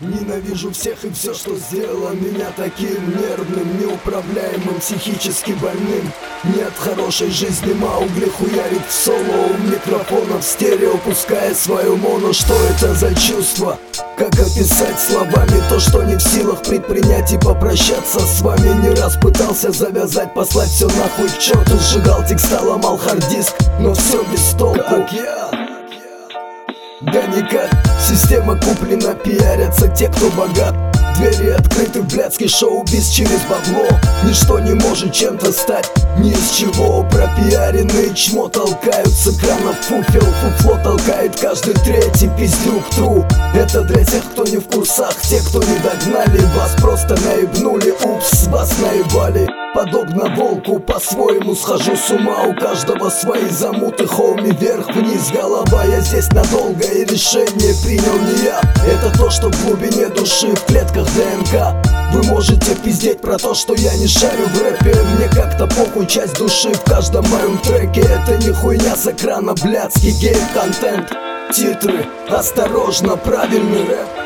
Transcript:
Ненавижу всех и все, что сделало меня таким нервным Неуправляемым, психически больным. Нет хорошей жизни, Маугли хуярит в соло У микрофона в стерео, пуская свою моно. Что это за чувство? Как описать словами то, что не в силах предпринять и попрощаться с вами? Не раз пытался завязать, послать все нахуй к черту Сжигал текста, ломал хард-диск, но все без толку. Как я да никак Система куплена, пиарятся те, кто богат. Двери открыты в блядский шоу-биз через бабло. Ничто не может чем-то стать ни из чего. Пропиаренные чмо толкают с экранов фуфел Фуфло толкает каждый третий пиздюк тру. Это для тех, кто не в курсах Те, кто не догнали Вас просто наебнули, вас наебали Подобно волку, по-своему схожу с ума. У каждого свои замуты, хоуми вверх-вниз Голова, я здесь надолго и решение принял не я. Это то, что в глубине души, в клетках ДНК. Вы можете пиздеть про то, что я не шарю в рэпе. Мне как-то похуй, часть души в каждом моем треке. Это не хуйня с экрана, блядский гейм-контент. Титры, осторожно, правильный рэп